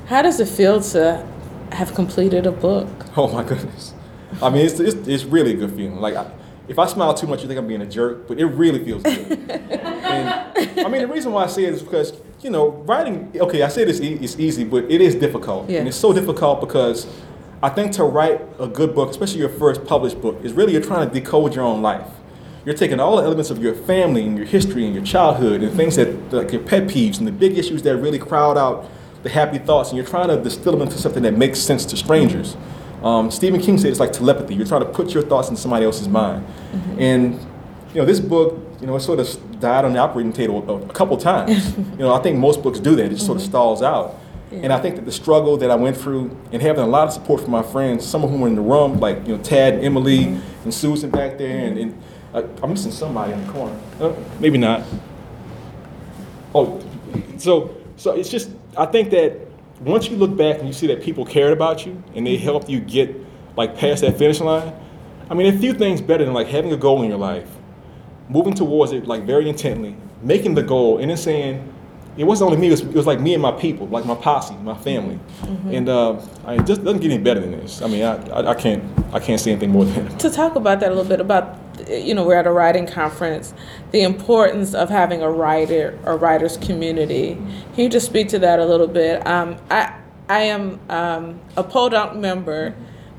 how does it feel to have completed a book? (laughs) Oh my goodness. I mean, it's, it's, it's really a good feeling. Like, I, if I smile too much, you think I'm being a jerk, but it really feels good. (laughs) and I mean, the reason why I say it is because, you know, writing, okay, I say it's, e- it's easy, but it is difficult. Yeah. And it's so difficult because I think to write a good book, especially your first published book, is really you're trying to decode your own life. You're taking all the elements of your family and your history and your childhood and things that, like your pet peeves and the big issues that really crowd out the happy thoughts, and you're trying to distill them into something that makes sense to strangers. Um, Stephen King said it's like telepathy. You're trying to put your thoughts in somebody else's mind. And, you know, this book, you know, it sort of died on the operating table a, a couple times. (laughs) you know, I think most books do that. It just sort of stalls out. And I think that the struggle that I went through and having a lot of support from my friends, some of whom were in the room, like, you know, Tad and Emily and Susan back there, and, and uh, I'm missing somebody in the corner. Uh, maybe not. Oh, so so it's just I think that once you look back and you see that people cared about you and they helped you get like past that finish line, I mean, a few things better than like having a goal in your life, moving towards it like very intently, making the goal, and then saying. It wasn't only me; it was, it was like me and my people, like my posse, my family, and uh, I, it just doesn't get any better than this. I mean, I, I, I can't, I can't say anything more than that. To talk about that a little bit about, you know, we're at a writing conference, the importance of having a writer a writers community. Can you just speak to that a little bit? Um, I I am um, a Peauxdunque member,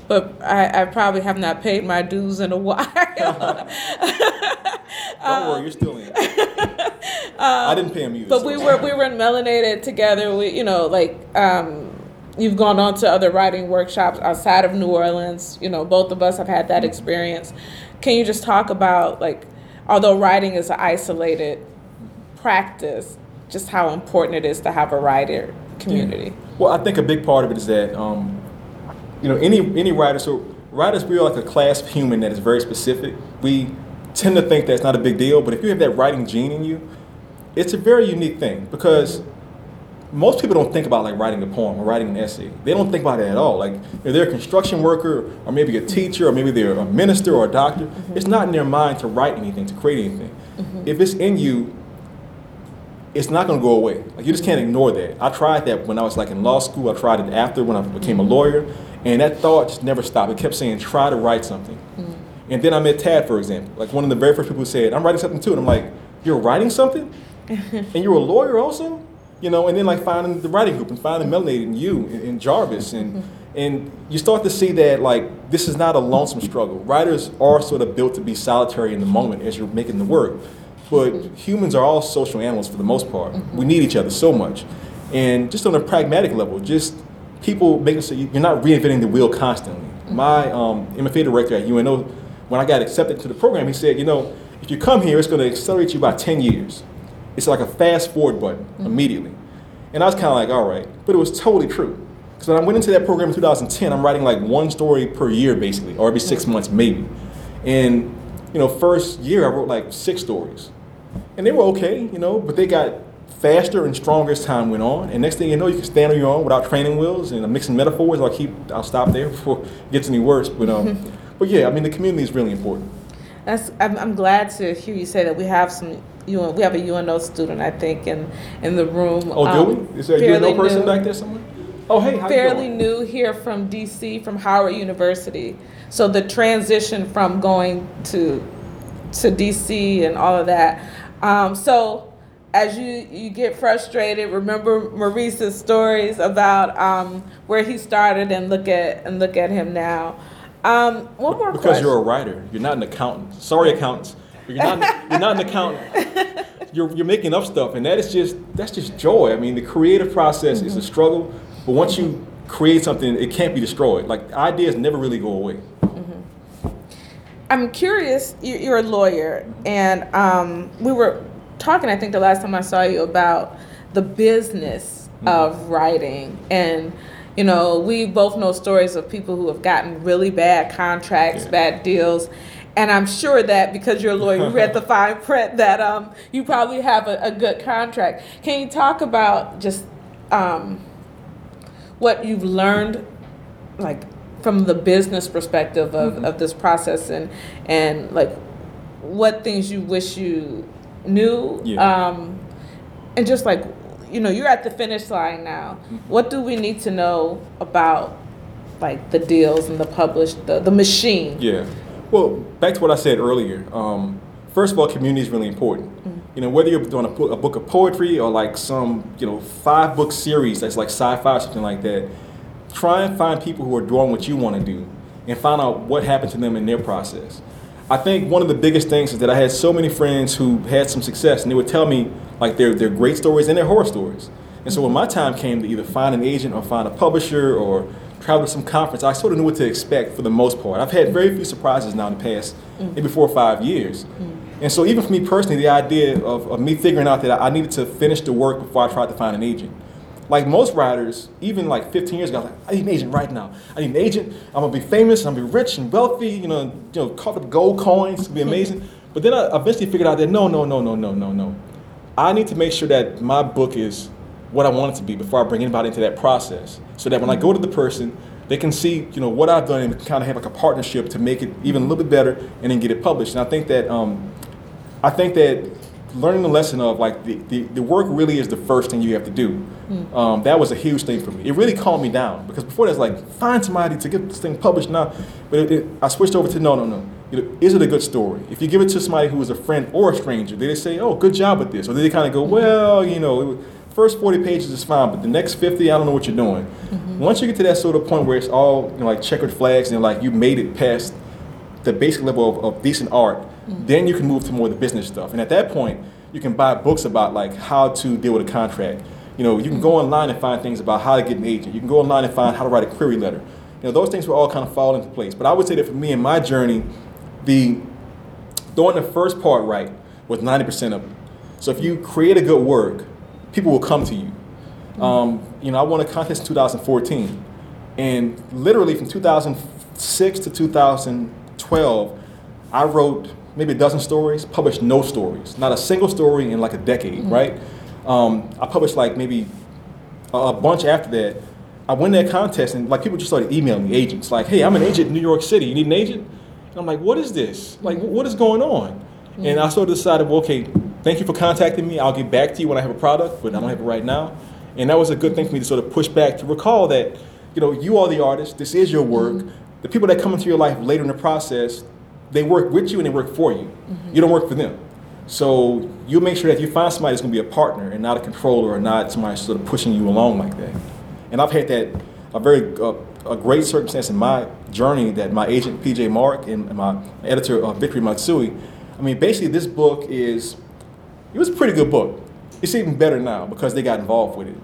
but I, I probably have not paid my dues in a while. (laughs) Don't worry, you're still in. I didn't pay him either. But so we were we were in Melanated together. We you know like um, you've gone on to other writing workshops outside of New Orleans. You know both of us have had that experience. Can you just talk about like although writing is an isolated practice, just how important it is to have a writer community. Well, I think a big part of it is that, um, you know, any any writer. So writers, we are like a class of human that is very specific. We tend to think that's not a big deal, but if you have that writing gene in you, it's a very unique thing because most people don't think about like writing a poem or writing an essay. They don't think about it at all. Like if they're a construction worker or maybe a teacher or maybe they're a minister or a doctor, mm-hmm. it's not in their mind to write anything, to create anything. Mm-hmm. If it's in you, it's not going to go away. Like you just can't ignore that. I tried that when I was like in law school. I tried it after when I became a lawyer, and that thought just never stopped. It kept saying, "Try to write something." Mm. And then I met Tad, for example, like one of the very first people who said, "I'm writing something too," and I'm like, "You're writing something, (laughs) and you're a lawyer also." You know, and then like finding the writing group and finding Melanated and you and, and Jarvis and (laughs) and you start to see that like this is not a lonesome struggle. Writers are sort of built to be solitary in the moment as you're making the work. But mm-hmm. humans are all social animals for the most part. Mm-hmm. We need each other so much. And just on a pragmatic level, just people making sure you're not reinventing the wheel constantly. My um, MFA director at UNO, when I got accepted to the program, he said, you know, if you come here, it's going to accelerate you by 10 years. It's like a fast forward button immediately. And I was kind of like, all right. But it was totally true. Because when I went into that program in 2010, I'm writing like one story per year, basically, or every six months, maybe. And, you know, first year, I wrote like six stories. And they were okay, you know, but they got faster and stronger as time went on. And next thing you know, you can stand on your own without training wheels. And I'm mixing metaphors. I'll keep, I'll stop there (laughs) before it gets any worse. But, um, (laughs) but yeah, I mean, the community is really important. That's, I'm, I'm glad to hear you say that we have some UN, we have a UNO student I think in in the room. Oh, do um, we? Is there a UNO person new. back there somewhere? Oh, hey, how you fairly new here from DC, from Howard University. So the transition from going to to DC and all of that. Um, so as you you get frustrated, remember Maurice's stories about um, where he started and look at and look at him now. Um, one more Because question. you're a writer, you're not an accountant. Sorry, accountants, you're not. you're not an accountant. (laughs) You're, you're making up stuff, and that is just that's just joy. I mean, the creative process is a struggle, but once you create something, it can't be destroyed. Like ideas never really go away. I'm curious. you- You're a lawyer, and um, we were talking. I think the last time I saw you about the business of writing, and you know, we both know stories of people who have gotten really bad contracts, Yeah. bad deals. And I'm sure that because you're a lawyer, you read the (laughs) fine print that um, you probably have a, a good contract. Can you talk about just um, what you've learned like from the business perspective of, Mm-hmm. of this process and and like what things you wish you knew Yeah. um and just like you know you're at the finish line now Mm-hmm. what do we need to know about like the deals and the published the, the machine Yeah. Well, back to what I said earlier. Um, first of all, community is really important. You know, whether you're doing a book, a book of poetry or like some, you know, five book series that's like sci-fi or something like that, try and find people who are doing what you want to do and find out what happened to them in their process. I think one of the biggest things is that I had so many friends who had some success and they would tell me like their, their great stories and their horror stories. And so when my time came to either find an agent or find a publisher or travel to some conference, I sort of knew what to expect for the most part. I've had very few surprises now in the past mm. maybe four or five years. Mm. And so even for me personally, the idea of, of me figuring out that I needed to finish the work before I tried to find an agent. Like most writers, even like 15 years ago, I was like, I need an agent right now. I need an agent. I'm gonna be famous. I'm gonna be rich and wealthy. You know, you know, caught up gold coins. It's gonna be (laughs) amazing. But then I eventually figured out that no, no, no, no, no, no, no. I need to make sure that my book is what I want it to be before I bring anybody into that process. So that when I go to the person, they can see, you know, what I've done and kind of have like a partnership to make it even a little bit better and then get it published. And I think that um, I think that learning the lesson of like the, the, the work really is the first thing you have to do. Hmm. Um, that was a huge thing for me. It really calmed me down because before that's like find somebody to get this thing published now, but it, it, I switched over to no, no, no. Is it a good story? If you give it to somebody who is a friend or a stranger, they say, "Oh, good job with this," or they kind of go, hmm. "Well, you know, it first 40 pages is fine, but the next 50, I don't know what you're doing." Mm-hmm. Once you get to that sort of point where it's all you know, like checkered flags and like you made it past the basic level of, of decent art, Mm-hmm. then you can move to more of the business stuff. And at that point, you can buy books about like how to deal with a contract. You know, you can go mm-hmm. online and find things about how to get an agent. You can go online and find how to write a query letter. You know, those things will all kind of fall into place. But I would say that for me in my journey, the doing the first part right was 90% of it. So if you create a good work, people will come to you. Mm-hmm. Um, you know, I won a contest in 2014, and literally from 2006 to 2012, I wrote maybe a dozen stories, published no stories, not a single story in like a decade, mm-hmm. right? Um, I published like maybe a, a bunch after that. I won that contest, and like people just started emailing me, agents, like, "Hey, I'm an agent in New York City. You need an agent?" And I'm like, "What is this? Like, wh- what is going on?" Mm-hmm. And I sort of decided, well, okay, thank you for contacting me. I'll get back to you when I have a product, but I don't have it right now. And that was a good thing for me to sort of push back to recall that, you know, you are the artist. This is your work. Mm-hmm. The people that come into your life later in the process, they work with you and they work for you. You don't work for them. So you make sure that you find somebody that's going to be a partner and not a controller or not somebody sort of pushing you along like that. And I've had that a very uh, a great circumstance in my journey that my agent PJ Mark and my editor uh, Victory Matsui. I mean, basically, this book is it was a pretty good book. It's even better now because they got involved with it,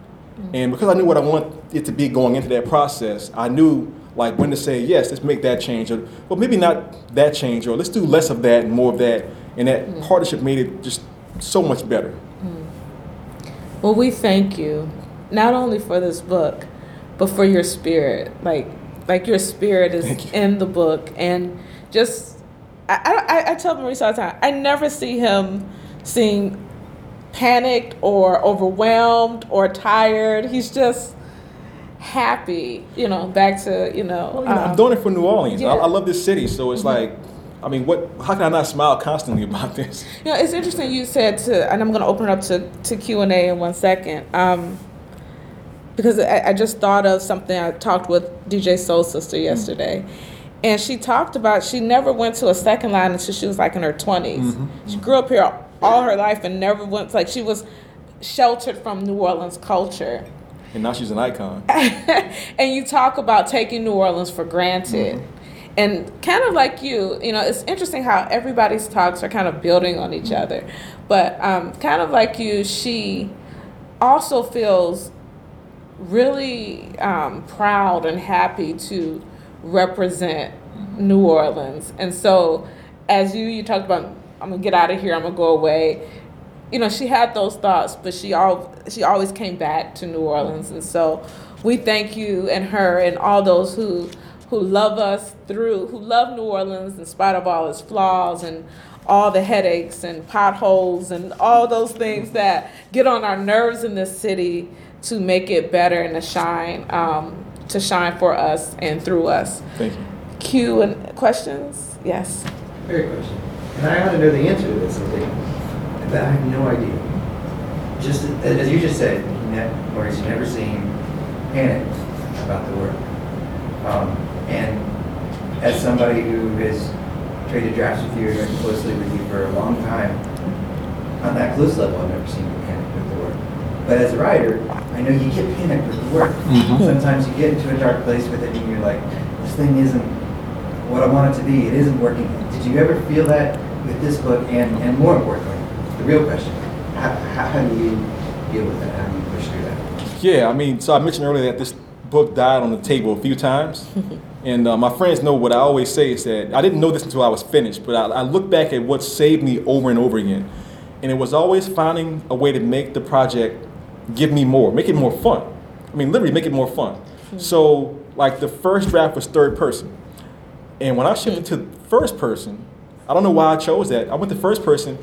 and because I knew what I want it to be going into that process, I knew like when to say yes, let's make that change, or well maybe not that change, or let's do less of that and more of that, and that mm. partnership made it just so much better. Mm. Well, we thank you not only for this book, but for your spirit. Like, like your spirit is you. in the book, and just I, I, I tell Maurice all the time. I never see him seem panicked or overwhelmed or tired. He's just happy. You know, back to you know. Well, you know, I'm um, doing it for New Orleans. I, yeah. I love this city, so it's like, I mean, what? How can I not smile constantly about (laughs) this? You know, it's interesting you said to, and I'm going to open it up to, to Q and A in one second. Um, because I, I just thought of something. I talked with DJ Soul Sister yesterday, and she talked about she never went to a second line until she was like in her 20s She grew up here all her life and never went like she was sheltered from New Orleans culture. And now she's an icon. (laughs) and you talk about taking New Orleans for granted. And kind of like you, you know, it's interesting how everybody's talks are kind of building on each other. But um, kind of like you, she also feels really um, proud and happy to represent New Orleans. And so, as you you talked about, I'm gonna get out of here. I'm gonna go away. You know, she had those thoughts, but she all she always came back to New Orleans. And so, we thank you and her and all those who who love us through, who love New Orleans in spite of all its flaws and all the headaches and potholes and all those things that get on our nerves in this city to make it better and to shine, um, to shine for us and through us. Thank you. Q and questions? Yes. Very question. And I want to know the answer to this, I think, but I have no idea. Just as you just said, you ne- Maurice, you never seem panicked about the work. Um, and as somebody who has traded drafts with you and worked closely with you for a long time, on that close level, I've never seen you panic with the work. But as a writer, I know you get panicked with the work. Sometimes you get into a dark place with it and you're like, this thing isn't what I want it to be. It isn't working. Did you ever feel that with this book? And, and more importantly, the real question, how, how, how do you deal with that? How do you push through that? Yeah, I mean, so I mentioned earlier that this book died on the table a few times. (laughs) and uh, my friends know what I always say is that I didn't know this until I was finished, but I, I look back at what saved me over and over again. And it was always finding a way to make the project give me more, make it more fun. I mean, literally make it more fun. So, like, the first draft was third person. And when I shifted to first person, I don't know why I chose that. I went to first person,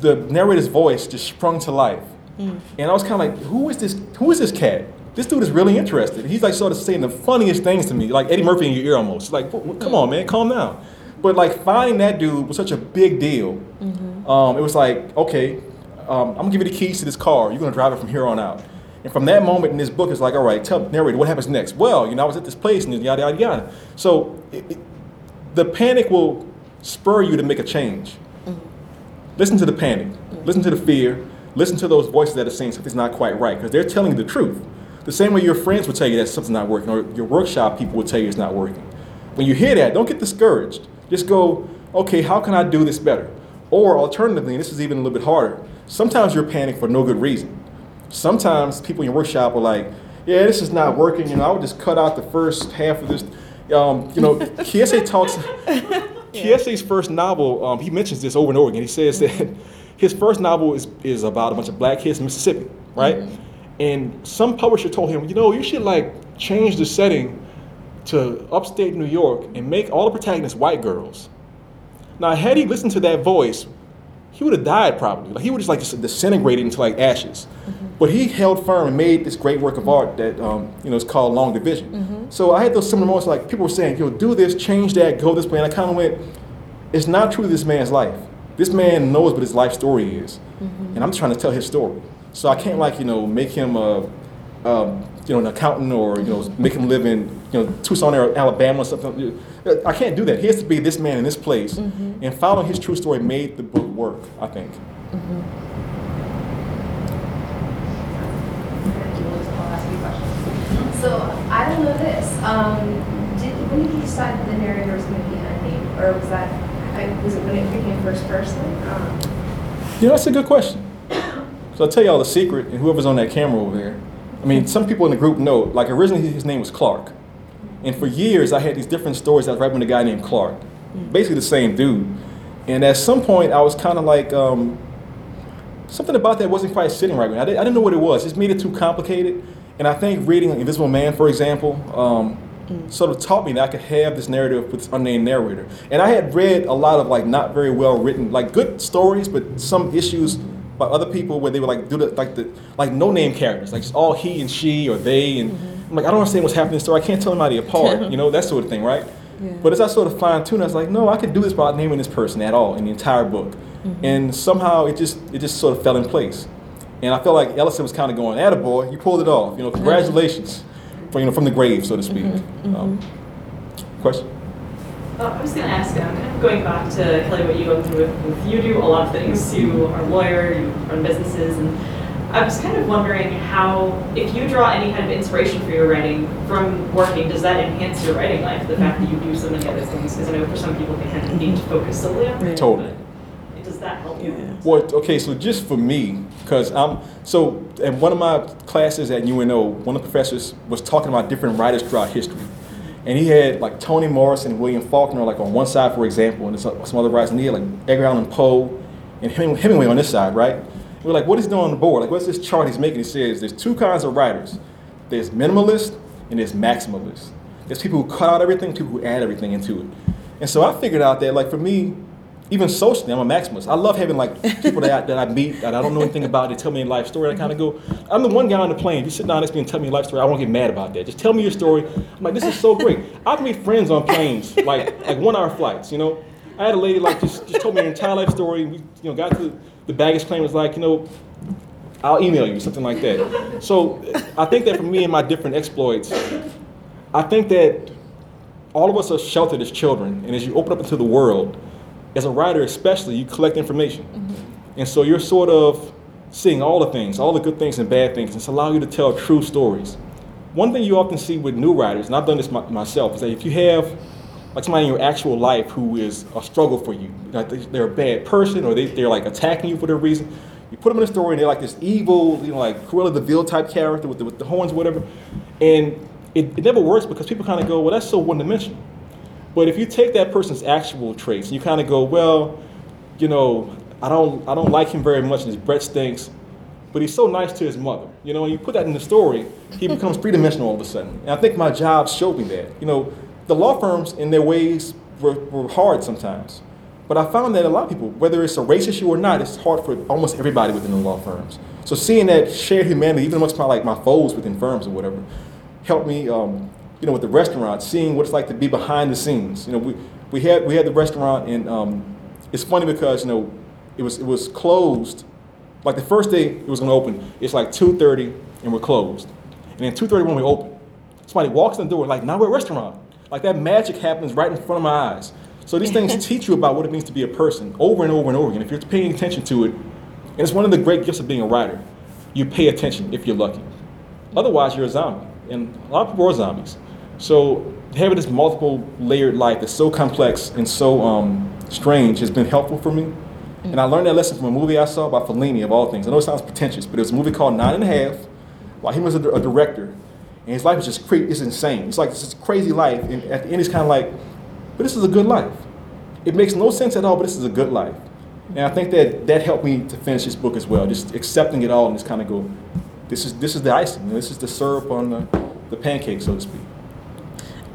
the narrator's voice just sprung to life. And I was kind of like, who is this? Who is this cat? This dude is really interested. He's like sort of saying the funniest things to me, like Eddie Murphy in your ear almost. Like, "Wh- wh- come on, man, calm down. But like finding that dude was such a big deal. Um, it was like, okay, um, I'm gonna give you the keys to this car. You're gonna drive it from here on out. And from that moment in this book, it's like, all right, tell narrator what happens next. Well, you know, I was at this place and yada yada yada. So it, it, the panic will spur you to make a change. Listen to the panic. Listen to the fear. Listen to those voices that are saying something's not quite right because they're telling you the truth. The same way your friends will tell you that something's not working, or your workshop people will tell you it's not working. When you hear that, don't get discouraged. Just go, okay, how can I do this better? Or alternatively, and this is even a little bit harder, sometimes you're panicked for no good reason. Sometimes people in your workshop are like, yeah, this is not working, you know, I would just cut out the first half of this. Um, you know, Kiese talks, Kiese's first novel, um, he mentions this over and over again. He says that (laughs) his first novel is, is about a bunch of black kids in Mississippi, right? And some publisher told him, you know, you should like change the setting to upstate New York and make all the protagonists white girls. Now, had he listened to that voice, he would have died probably. Like he would just like disintegrated into like ashes. But he held firm and made this great work of art that um, you know is called Long Division. So I had those similar moments like people were saying, you know, do this, change that, go this way, and I kind of went, it's not true to this man's life. This man knows what his life story is, and I'm trying to tell his story. So I can't like you know make him a, um, you know an accountant or you know make him live in you know Tucson, Alabama or something. I can't do that. He has to be this man in this place, and following his true story made the book work. I think. I'll ask you a question. So I don't know this. Um, did, when did you decide that the narrator was going to be unnamed, or was that I, was it when it became first person? Um, You know, that's a good question. So I'll tell y'all the secret, and whoever's on that camera over there. I mean, some people in the group know. Like originally, his name was Clark, and for years I had these different stories. I was writing with a guy named Clark, basically the same dude. And at some point, I was kind of like, um, something about that wasn't quite sitting right with me. I, did, I didn't know what it was. It just made it too complicated. And I think reading Invisible Man, for example, um, sort of taught me that I could have this narrative with this unnamed narrator. And I had read a lot of like not very well written, like good stories, but some issues by other people where they would like do the like the like no name characters, like just all he and she or they, and I'm like I don't understand what's happening in the story. I can't tell anybody apart, (laughs) you know that sort of thing, right? Yeah. But as I sort of fine tune, I was like, no, I could do this without naming this person at all in the entire book. And somehow it just it just sort of fell in place. And I felt like Ellison was kind of going, "Attaboy, you pulled it off. You know, congratulations, from you know from the grave, so to speak." Um, question? Uh, I was going to ask, I'm kind of going back to Kelly, what you go through with, with you do a lot of things. You are a lawyer, you run businesses, and I was kind of wondering how, if you draw any kind of inspiration for your writing from working, does that enhance your writing life? The fact that you do so many other things, because I know for some people they kind of need to focus solely on it. Totally. Does that help you? Yeah. Well, okay, so just for me, because I'm so in one of my classes at UNO, one of the professors was talking about different writers throughout history, and he had like Toni Morrison and William Faulkner like on one side, for example, and some some other writers, and he had like Edgar Allan Poe and Hemingway on this side, right? We're like, what is doing on the board? Like, what's this chart he's making? He says there's two kinds of writers. There's minimalist and there's maximalist. There's people who cut out everything, people who add everything into it. And so I figured out that, like, for me, even socially, I'm a maximalist. I love having like people that I, that I meet that I don't know anything about. They tell me a life story. I kind of go. I'm the one guy on the plane. You sit down next to me and tell me a life story, I won't get mad about that. Just tell me your story. I'm like, this is so great. I've made friends on planes, like like one hour flights. You know, I had a lady like just just told me her entire life story. We you know got to the baggage claim was like you know. I'll email you something like that. So I think that for me and my different exploits, I think that all of us are sheltered as children, and as you open up into the world, as a writer especially, you collect information. Mm-hmm. And so you're sort of seeing all the things, all the good things and bad things, and it's allowing you to tell true stories. One thing you often see with new writers, and I've done this my, myself, is that if you have like somebody in your actual life who is a struggle for you, like they- they're a bad person or they, they're like attacking you for their reason, you put them in a story and they're like this evil, you know, like Cruella de Vil type character with the, with the horns, whatever, and it, it never works because people kind of go, well, that's so one dimensional. But if you take that person's actual traits and you kind of go, well, you know, I don't, I don't like him very much, and his breath stinks, but he's so nice to his mother. You know, and you put that in the story, he becomes three-dimensional all of a sudden. And I think my job showed me that. You know, the law firms in their ways were, were hard sometimes. But I found that a lot of people, whether it's a race issue or not, it's hard for almost everybody within the law firms. So seeing that shared humanity, even amongst my like my foes within firms or whatever, helped me. Um, you know, with the restaurant, seeing what it's like to be behind the scenes. You know, we, we had we had the restaurant, and um, it's funny because you know, it was it was closed. Like the first day it was going to open, it's like two thirty, and we're closed. And then two thirty when we open, somebody walks in the door like, now we're a restaurant. Like that magic happens right in front of my eyes. So these things (laughs) teach you about what it means to be a person over and over and over again. If you're paying attention to it, and it's one of the great gifts of being a writer, you pay attention if you're lucky. Otherwise, you're a zombie, and a lot of people are zombies. So having this multiple layered life that's so complex and so um, strange has been helpful for me. And I learned that lesson from a movie I saw by Fellini, of all things. I know it sounds pretentious, but it was a movie called Nine and a Half. While he was a, a director, and his life is just crazy. It's insane. It's like this crazy life, and at the end, it's kind of like, "But this is a good life. It makes no sense at all, but this is a good life." And I think that that helped me to finish this book as well. Just accepting it all and just kind of go, "This is this is the icing. This is the syrup on the, the pancake, so to speak."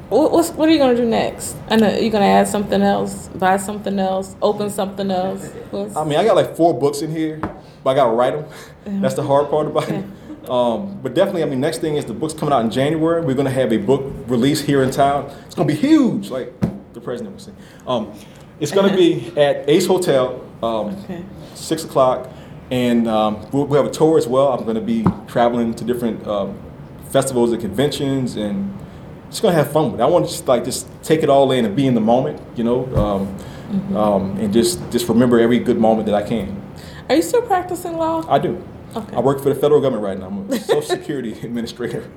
What, what's, what are you gonna do next? I know you're gonna add something else, buy something else, open something else. What's- I mean, I got like four books in here, but I gotta write them. Uh-huh. That's the hard part about it. Um, but definitely, I mean, next thing is the book's coming out in January. We're gonna have a book release here in town. It's gonna be huge, like the president was saying. Um, it's gonna be (laughs) at Ace Hotel, um, Okay. six o'clock, and um, we'll, we'll have a tour as well. I'm gonna be traveling to different um, festivals and conventions, and just gonna have fun with it. I want to just like just take it all in and be in the moment, you know, um, um, and just just remember every good moment that I can. Are you still practicing law? I do. Okay. I work for the federal government right now. I'm a (laughs) Social Security administrator.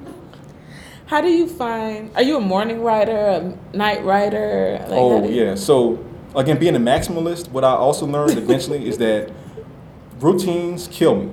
How do you find? Are you a morning writer, a night writer? Like, oh yeah. So again, being a maximalist, what I also learned (laughs) eventually is that routines kill me.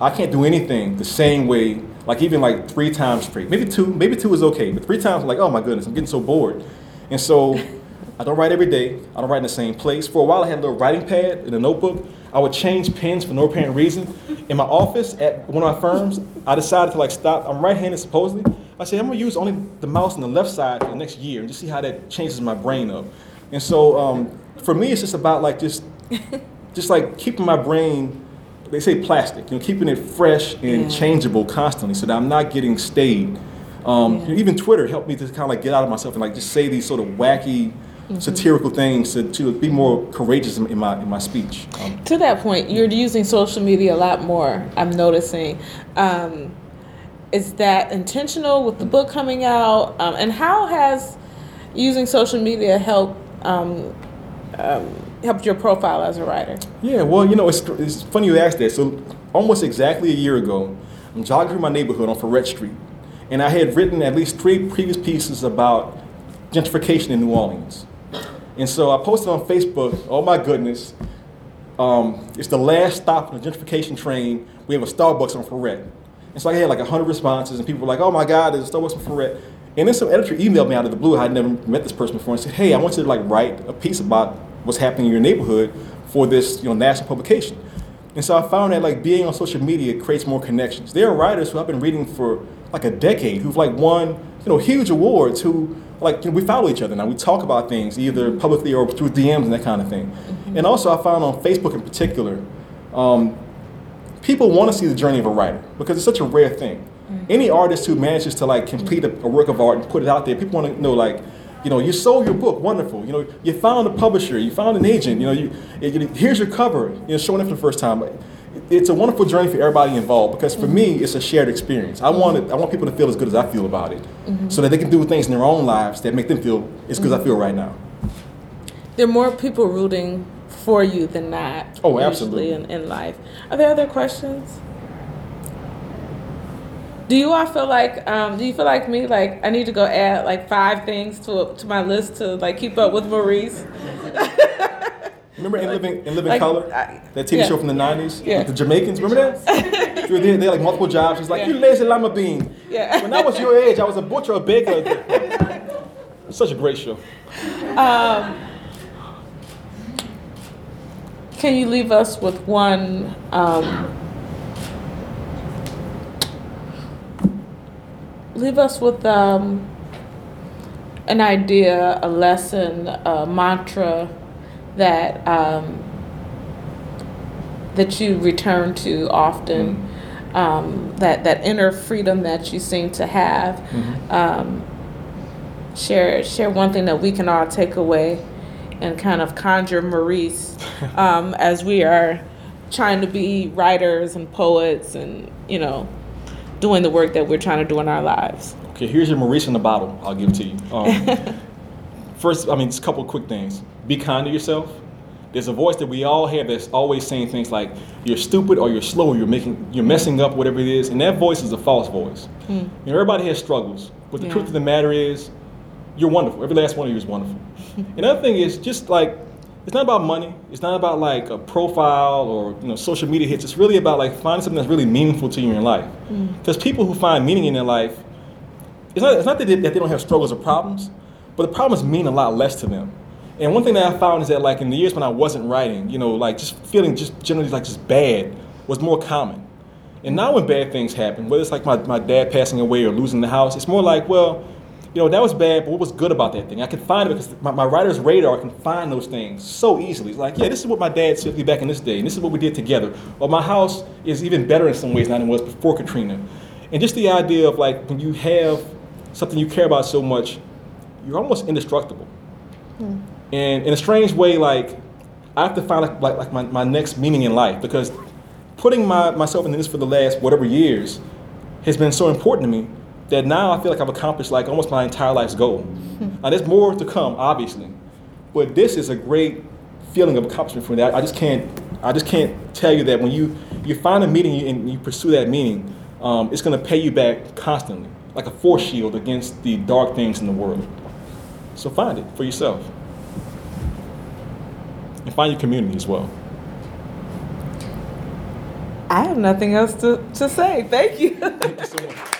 I can't do anything the same way, like even like three times straight. Maybe two, maybe two is okay, but three times, I'm like, oh my goodness, I'm getting so bored. And so (laughs) I don't write every day. I don't write in the same place. For a while, I had a little writing pad and a notebook. I would change pens for no apparent reason. In my office at one of my firms, I decided to like stop. I'm right-handed supposedly. I said I'm gonna use only the mouse on the left side for the next year and just see how that changes my brain up. And so um, for me, it's just about like just (laughs) just like keeping my brain they say plastic you know keeping it fresh and Yeah. changeable constantly so that i'm not getting stayed um, Yeah. even twitter helped me to kind of like get out of myself and like just say these sort of wacky satirical things to, to be more courageous in, in my in my speech. Um, To that point, you're using social media a lot more. I'm noticing. Um, is that intentional with the book coming out? Um, and how has using social media helped um, um, helped your profile as a writer? Yeah, well, you know, it's, it's funny you asked that. So, almost exactly a year ago, I'm jogging through my neighborhood on Freret Street, and I had written at least three previous pieces about gentrification in New Orleans. And so I posted on Facebook, oh my goodness, um, it's the last stop on the gentrification train. We have a Starbucks on Freret. And so I had like 100 responses, and people were like, oh my God, there's a Starbucks on Freret. And then some editor emailed me out of the blue. I had never met this person before and said, hey, I want you to like write a piece about what's happening in your neighborhood for this you know, national publication. And so I found that like being on social media creates more connections. There are writers who I've been reading for like a decade who've like won you know huge awards who like you know, we follow each other now. We talk about things either publicly or through DMs and that kind of thing. And also I found on Facebook in particular, um, people want to see the journey of a writer because it's such a rare thing. Any artist who manages to like complete a, a work of art and put it out there, people want to know like, you know, you sold your book, wonderful. You know, you found a publisher, you found an agent. You know, you, you you- here's your cover. You know, showing it for the first time. It's a wonderful journey for everybody involved because for me, it's a shared experience. I want it, I want people to feel as good as I feel about it, so that they can do things in their own lives that make them feel as good as I feel right now. There are more people rooting for you than not. Oh, absolutely. In, in life. Are there other questions? Do you all feel like? Um, do you feel like me? Like I need to go add like five things to to my list to like keep up with Maurice. (laughs) Remember in Living in Living Like, Color, I- that TV yeah. show from the '90s, Yeah. with the Jamaicans. Remember that? (laughs) they they had like multiple jobs. She's like, Yeah. "You lazy lima bean." Yeah. When I was your age, I was a butcher, a baker. (laughs) Such a great show. Um, can you leave us with one? Um, leave us with um, an idea, a lesson, a mantra that um, that you return to often. Um, that that inner freedom that you seem to have. Um, share share one thing that we can all take away and kind of conjure Maurice (laughs) um, as we are trying to be writers and poets and you know doing the work that we're trying to do in our lives. Okay, here's your Maurice in the bottle. I'll give it to you. Um, (laughs) first, I mean, just a couple of quick things. Be kind to yourself. There's a voice that we all have that's always saying things like "you're stupid" or "you're slow" or "you're making, you're messing up," whatever it is, and that voice is a false voice. Hmm. You know, everybody has struggles, but the Yeah. truth of the matter is, you're wonderful. Every last one of you is wonderful. (laughs) Another thing is just like it's not about money. It's not about like a profile or you know social media hits. It's really about like finding something that's really meaningful to you in your life. Hmm. Because people who find meaning in their life, it's not, it's not that, they, that they don't have struggles or problems, but the problems mean a lot less to them. And one thing that I found is that like in the years when I wasn't writing, you know, like just feeling just generally like just bad was more common. And now when bad things happen, whether it's like my, my dad passing away or losing the house, it's more like, well, you know, that was bad, but what was good about that thing? I can find it because my, my writer's radar can find those things so easily. It's like, yeah, this is what my dad said to me back in this day, and this is what we did together. Or my house is even better in some ways than it was before Katrina. And just the idea of like when you have something you care about so much, you're almost indestructible. Hmm. And in a strange way, like I have to find like, like, like my, my next meaning in life because putting my, myself in this for the last whatever years has been so important to me that now I feel like I've accomplished like almost my entire life's goal. (laughs) now there's more to come, obviously, but this is a great feeling of accomplishment for me. I, I just can't I just can't tell you that when you you find a meaning and you pursue that meaning, um, it's going to pay you back constantly, like a force shield against the dark things in the world. So find it for yourself. Find your community as well. I have nothing else to, to say. Thank you. Thank you so much.